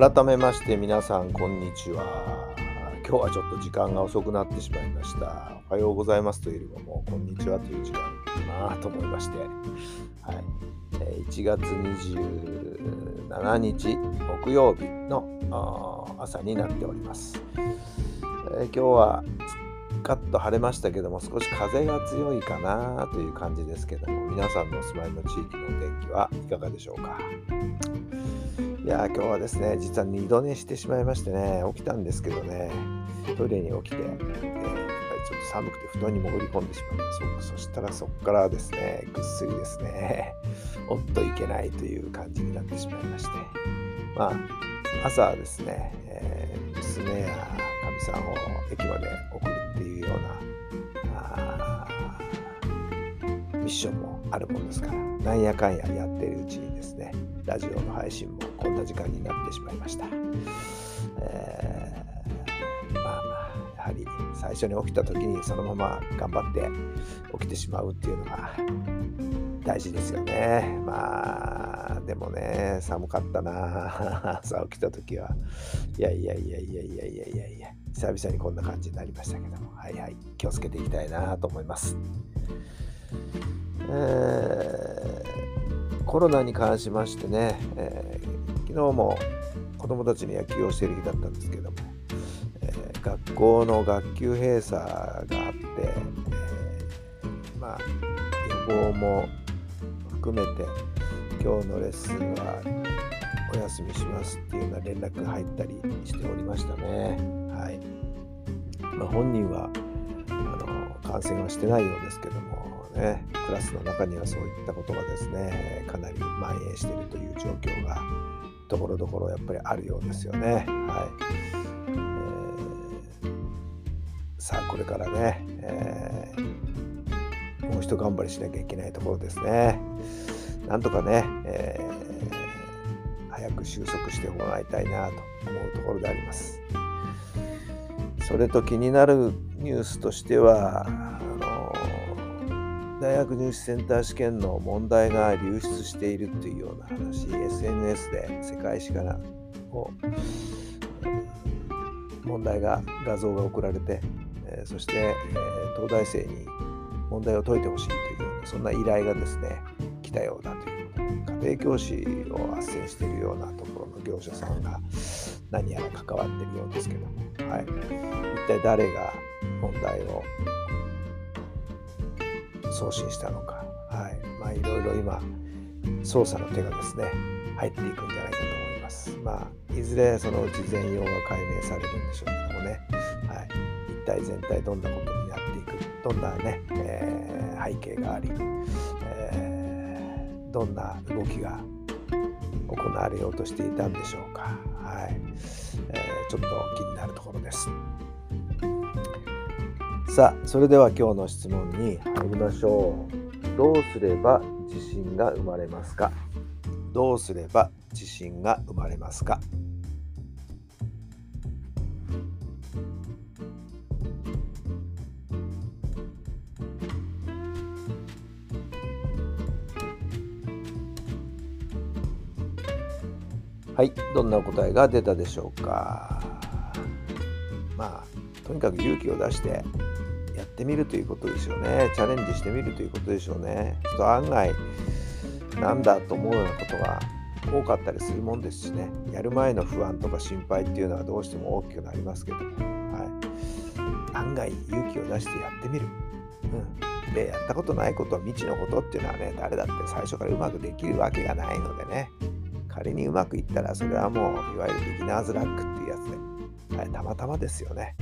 改めまして皆さんこんにちは。今日はちょっと時間が遅くなってしまいました。おはようございますというよりももうこんにちはという時間かなと思いまして、はい、1月27日木曜日の朝になっております、えー、今日はカッと晴れましたけども少し風が強いかなという感じですけども皆さんのお住まいの地域のお天気はいかがでしょうか？や今日はですね、実は二度寝してしまいましてね、起きたんですけどね、トイレに起きて、えー、やっぱりちょっと寒くて布団に潜り込んでしまってそ、そしたらそこからですね、ぐっすりですね、おっといけないという感じになってしまいまして、まあ、朝はですね、えー、娘やかみさんを駅まで送るっていうような、ミッションもあるもんですから、なんやかんややってるうちにですね、ラジオの配信もこんな時間になってしまいました。えー、まあ、やはり最初に起きた時にそのまま頑張って起きてしまうっていうのが大事ですよね。まあ、でもね、寒かったな。朝起きた時は。いやいやいやいやいやいやいやいや、久々にこんな感じになりましたけども、はいはい、気をつけていきたいなと思います。えー、コロナに関しましてね、えー、昨日も子供たちに野球をしている日だったんですけども、えー、学校の学級閉鎖があって、えまあ、予防も含めて今日のレッスンはお休みしますっていうような連絡が入ったりしておりましたね。はいまあ、本人はあの感染はしてないようですけどもね、クラスの中にはそういったことがですね、かなり蔓延しているという状況が、ところどころやっぱりあるようですよね。はい。さあ、これからね、えー、もう一頑張りしなきゃいけないところですね。なんとかね、えー、早く収束してもらいたいなと思うところであります。それと気になるニュースとしてはあの、大学入試センター試験の問題が流出しているというような話 SNS で世界史からを問題が画像が送られて、えそして、え東大生に問題を解いてほしいというようなそんな依頼がですね来たようだということで家庭教師を斡旋しているようなところの業者さんが何やら関わっているようですけども、はい、一体誰が問題を送信したのか、はいまあ、いろいろ今、捜査の手がですね、入っていくんじゃないかと思います。まあ、いずれそのうち全容が解明されるんでしょうけどもね、はい、一体全体どんなことになっていく、どんなね、えー、背景があり、えー、どんな動きが行われようとしていたんでしょうか。はいえー、ちょっと気になるところです。さあ、それでは今日の質問に入りましょう。どうすれば自信が生まれますか？どうすれば自信が生まれますか？はい、どんな答えが出たでしょうか？まあ、とにかく勇気を出してってみるということでしょうね。チャレンジしてみるということでしょうね。ちょっと案外、なんだと思うようなことが多かったりするもんですしね。やる前の不安とか心配っていうのはどうしても大きくなりますけども、はい、案外勇気を出してやってみる。うん、で、やったことないことは未知のことっていうのはね、誰だって最初からうまくできるわけがないのでね。仮にうまくいったらそれはもういわゆるビギナーズラックっていうやつで、はい、たまたまですよね。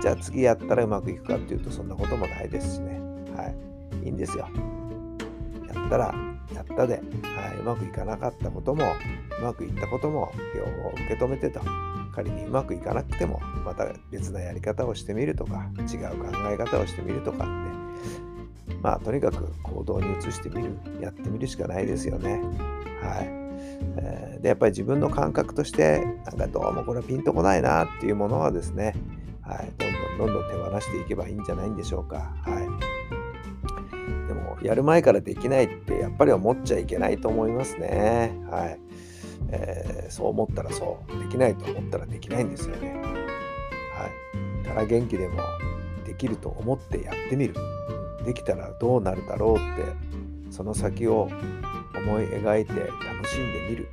じゃあ次やったらうまくいくかっていうとそんなこともないですしね。はい。いいんですよ。やったらやったで、はい、うまくいかなかったこともうまくいったことも両方受け止めてと。仮にうまくいかなくてもまた別なやり方をしてみるとか違う考え方をしてみるとかって。まあとにかく行動に移してみる。やってみるしかないですよね。はい。えー、でやっぱり自分の感覚としてなんかどうもこれはピンとこないなっていうものはですね、はい、どんどんどんどん手放していけばいいんじゃないんでしょうか。はいでもやる前からできないってやっぱり思っちゃいけないと思いますね。はい。えー、そう思ったらそう。できないと思ったらできないんですよね。はい。から元気でもできると思ってやってみる。できたらどうなるだろうって、その先を思い描いて楽しんでみる。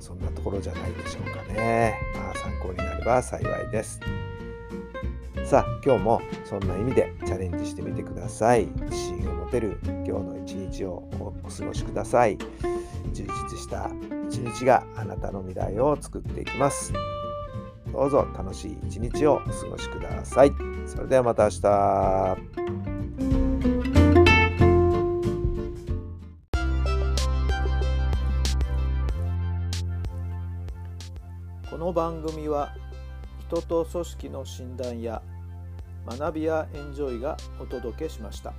そんなところじゃないでしょうかね。まあ参考になれば幸いです。さあ今日もそんな意味でチャレンジしてみてください。自信を持てる今日の一日をお過ごしください。充実した一日があなたの未来を作っていきます。どうぞ楽しい一日をお過ごしください。それではまた明日。この番組は人と組織の診断や学びやエンジョイがお届けしました。